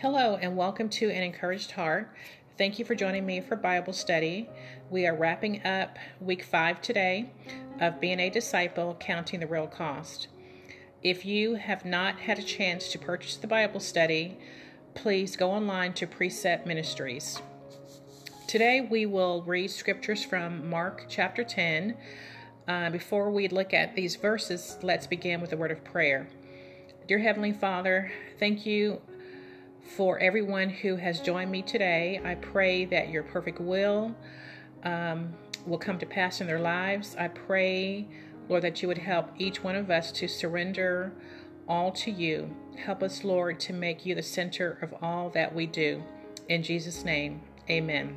Hello, and welcome to An Encouraged Heart. Thank you for joining me for Bible study. We are wrapping up week five today of being a disciple, counting the real cost. If you have not had a chance to purchase the Bible study, please go online to Precept Ministries. Today we will read scriptures from Mark chapter 10. Uh, before we look at these verses, let's begin with a word of prayer. Dear Heavenly Father, thank you for everyone who has joined me today. I pray that your perfect will um, will come to pass in their lives. I pray, Lord, that you would help each one of us to surrender all to you. Help us, Lord, to make you the center of all that we do. In Jesus' name, amen.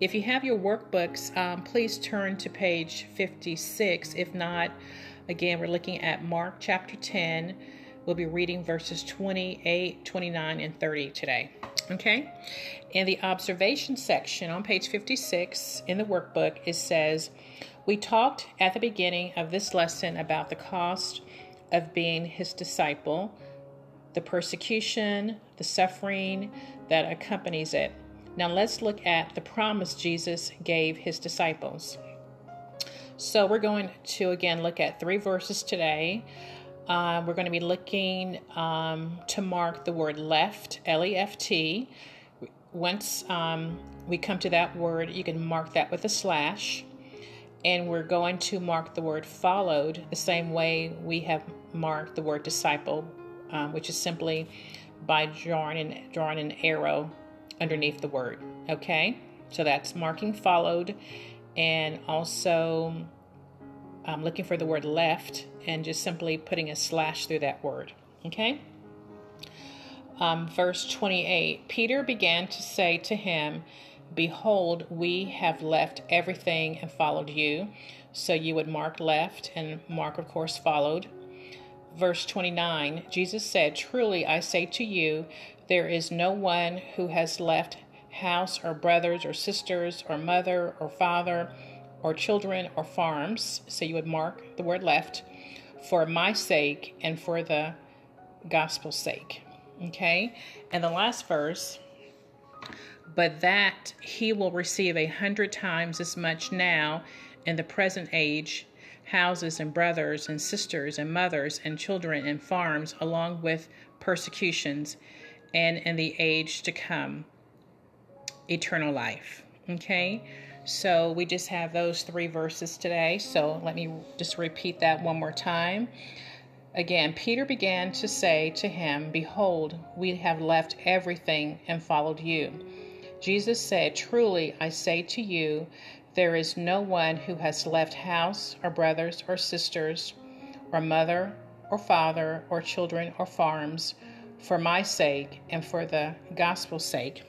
If you have your workbooks, um, please turn to page 56. If not, again, we're looking at Mark chapter 10 We'll be reading verses 28, 29, and 30 today. Okay? In the observation section on page 56 in the workbook, it says, We talked at the beginning of this lesson about the cost of being his disciple, the persecution, the suffering that accompanies it. Now let's look at the promise Jesus gave his disciples. So we're going to again look at three verses today. Uh, we're going to be looking um, to mark the word left, L E F T. Once um, we come to that word, you can mark that with a slash. And we're going to mark the word followed the same way we have marked the word disciple, um, which is simply by drawing an, drawing an arrow underneath the word. Okay? So that's marking followed and also um, looking for the word left and just simply putting a slash through that word. Okay? Um, verse 28 Peter began to say to him, Behold, we have left everything and followed you. So you would mark left, and Mark, of course, followed. Verse 29 Jesus said, Truly I say to you, there is no one who has left house or brothers or sisters or mother or father or children or farms. So you would mark the word left for my sake and for the gospel's sake. Okay? And the last verse, but that he will receive a hundred times as much now in the present age houses and brothers and sisters and mothers and children and farms, along with persecutions, and in the age to come, eternal life. Okay? So we just have those three verses today. So let me just repeat that one more time. Again, Peter began to say to him, Behold, we have left everything and followed you. Jesus said, Truly I say to you, there is no one who has left house or brothers or sisters or mother or father or children or farms for my sake and for the gospel's sake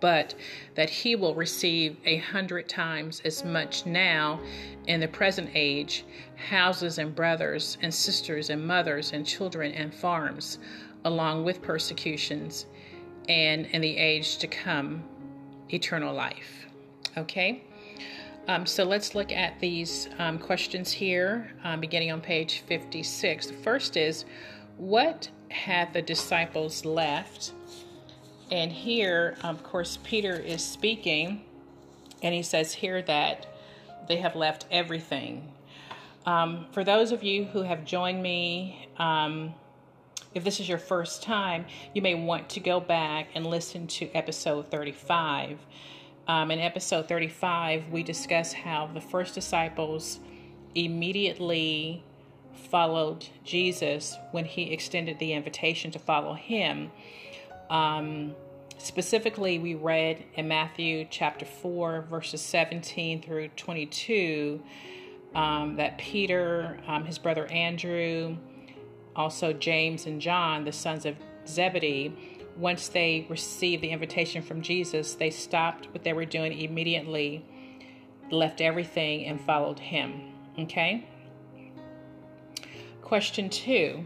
but that he will receive a hundred times as much now in the present age houses and brothers and sisters and mothers and children and farms, along with persecutions, and in the age to come, eternal life. Okay? Um, so let's look at these um, questions here, um, beginning on page 56. The first is What had the disciples left and here, of course, Peter is speaking, and he says here that they have left everything. Um, for those of you who have joined me, um, if this is your first time, you may want to go back and listen to episode 35. Um, in episode 35, we discuss how the first disciples immediately followed Jesus when he extended the invitation to follow him. Um, specifically, we read in Matthew chapter 4, verses 17 through 22, um, that Peter, um, his brother Andrew, also James and John, the sons of Zebedee, once they received the invitation from Jesus, they stopped what they were doing immediately, left everything, and followed him. Okay? Question two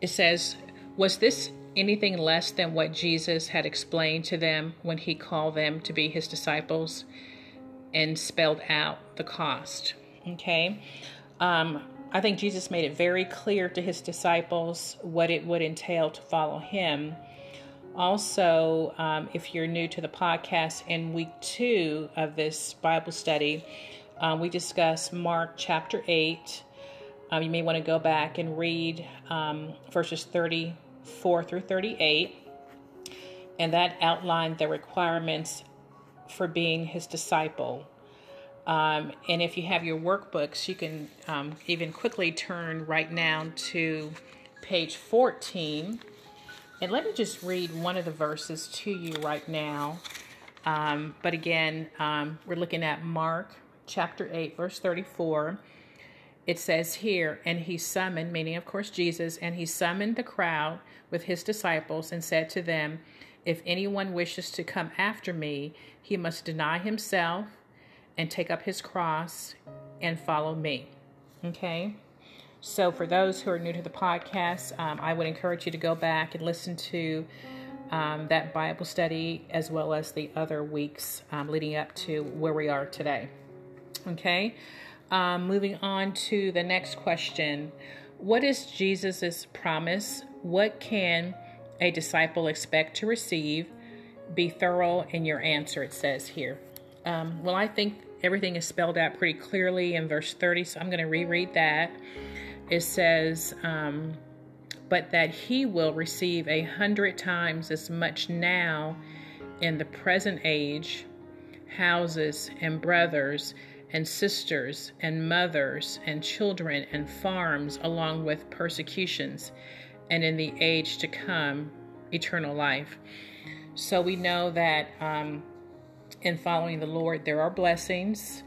it says, Was this anything less than what Jesus had explained to them when he called them to be his disciples and spelled out the cost. Okay? Um, I think Jesus made it very clear to his disciples what it would entail to follow him. Also, um, if you're new to the podcast, in week two of this Bible study, um, we discuss Mark chapter 8. Um, you may want to go back and read um, verses 34 through 38. And that outlined the requirements for being his disciple. Um, and if you have your workbooks, you can um, even quickly turn right now to page 14 and let me just read one of the verses to you right now. Um, but again, um, we're looking at Mark chapter 8, verse 34. It says here, and he summoned, meaning of course Jesus, and he summoned the crowd with his disciples and said to them, If anyone wishes to come after me, he must deny himself and take up his cross and follow me. Okay? So, for those who are new to the podcast, um, I would encourage you to go back and listen to um, that Bible study as well as the other weeks um, leading up to where we are today. Okay, um, moving on to the next question What is Jesus' promise? What can a disciple expect to receive? Be thorough in your answer, it says here. Um, well, I think everything is spelled out pretty clearly in verse 30, so I'm going to reread that it says, um, but that he will receive a hundred times as much now in the present age, houses and brothers and sisters and mothers and children and farms, along with persecutions, and in the age to come, eternal life. So we know that um, in following the Lord, there are blessings.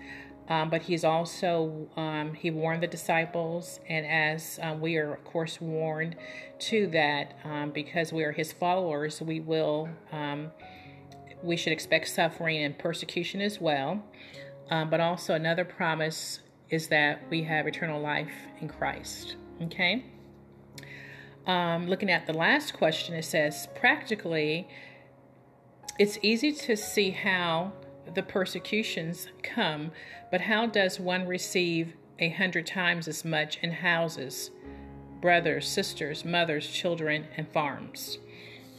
Um, but he's also um, he warned the disciples and as um, we are of course warned to that um, because we are his followers we will um, we should expect suffering and persecution as well um, but also another promise is that we have eternal life in christ okay looking at the last question it says practically it's easy to see how the persecutions come, but how does one receive a hundred times as much in houses, brothers, sisters, mothers, children, and farms?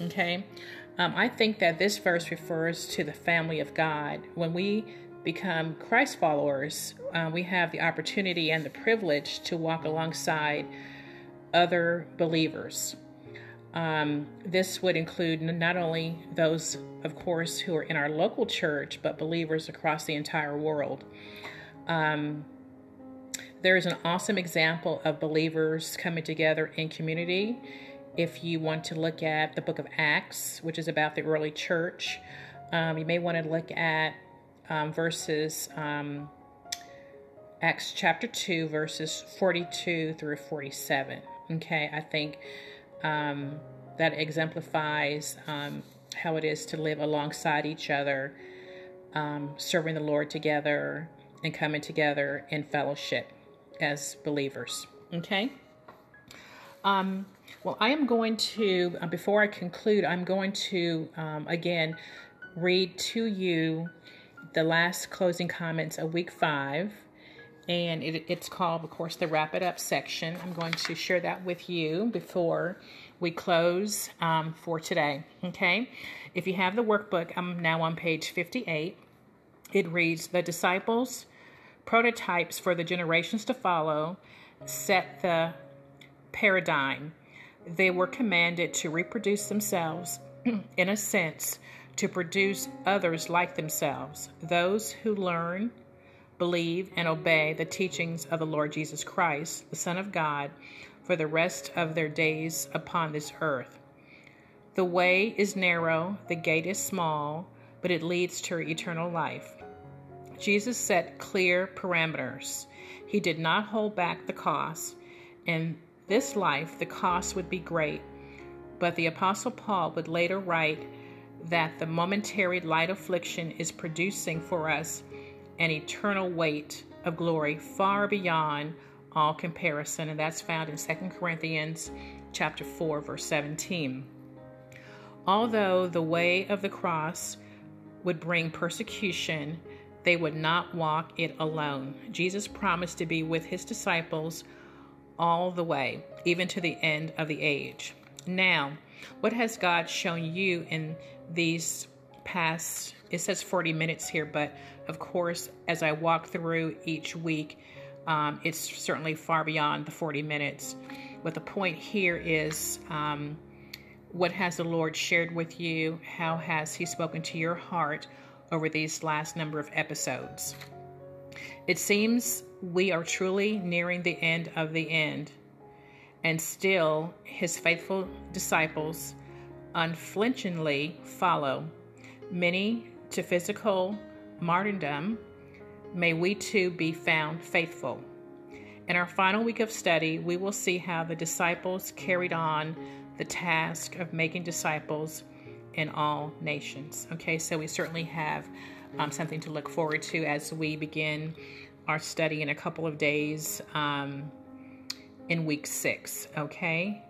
Okay, um, I think that this verse refers to the family of God. When we become Christ followers, uh, we have the opportunity and the privilege to walk alongside other believers. Um, this would include not only those, of course, who are in our local church, but believers across the entire world. Um, there is an awesome example of believers coming together in community. If you want to look at the book of Acts, which is about the early church, um, you may want to look at um, verses, um, Acts chapter 2, verses 42 through 47. Okay, I think um, that exemplifies um, how it is to live alongside each other, um, serving the Lord together, and coming together in fellowship as believers. Okay? Um, well, I am going to, uh, before I conclude, I'm going to um, again read to you the last closing comments of week five and it, it's called, of course, the Wrap It Up section. I'm going to share that with you before we close um, for today. Okay, if you have the workbook, I'm now on page 58. It reads The disciples, prototypes for the generations to follow, set the paradigm. They were commanded to reproduce themselves, in a sense, to produce others like themselves, those who learn believe, and obey the teachings of the Lord Jesus Christ, the Son of God, for the rest of their days upon this earth. The way is narrow, the gate is small, but it leads to eternal life. Jesus set clear parameters. He did not hold back the cost. In this life, the cost would be great, but the Apostle Paul would later write that the momentary light affliction is producing for us an eternal weight of glory far beyond all comparison and that's found in 2 Corinthians chapter 4 verse 17 although the way of the cross would bring persecution they would not walk it alone. Jesus promised to be with his disciples all the way even to the end of the age. Now What has God shown you in these past, it says 40 minutes here, but of course, as I walk through each week, um, it's certainly far beyond the 40 minutes. But the point here is um, what has the Lord shared with you? How has He spoken to your heart over these last number of episodes? It seems we are truly nearing the end of the end, and still His faithful disciples unflinchingly follow, many to physical martyrdom. May we too be found faithful. In our final week of study, we will see how the disciples carried on the task of making disciples in all nations. Okay, so we certainly have um, something to look forward to as we begin our study in a couple of days um, in week six. Okay,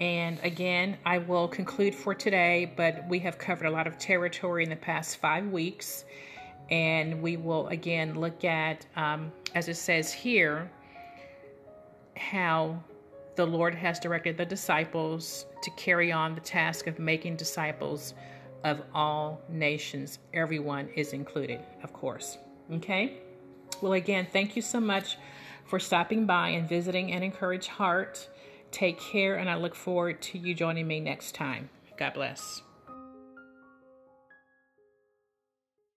and again, I will conclude for today, but we have covered a lot of territory in the past five weeks. And we will again look at, um, as it says here, how the Lord has directed the disciples to carry on the task of making disciples of all nations. Everyone is included, of course. Okay? Well, again, thank you so much for stopping by and visiting an encouraged heart. Take care, and I look forward to you joining me next time. God bless.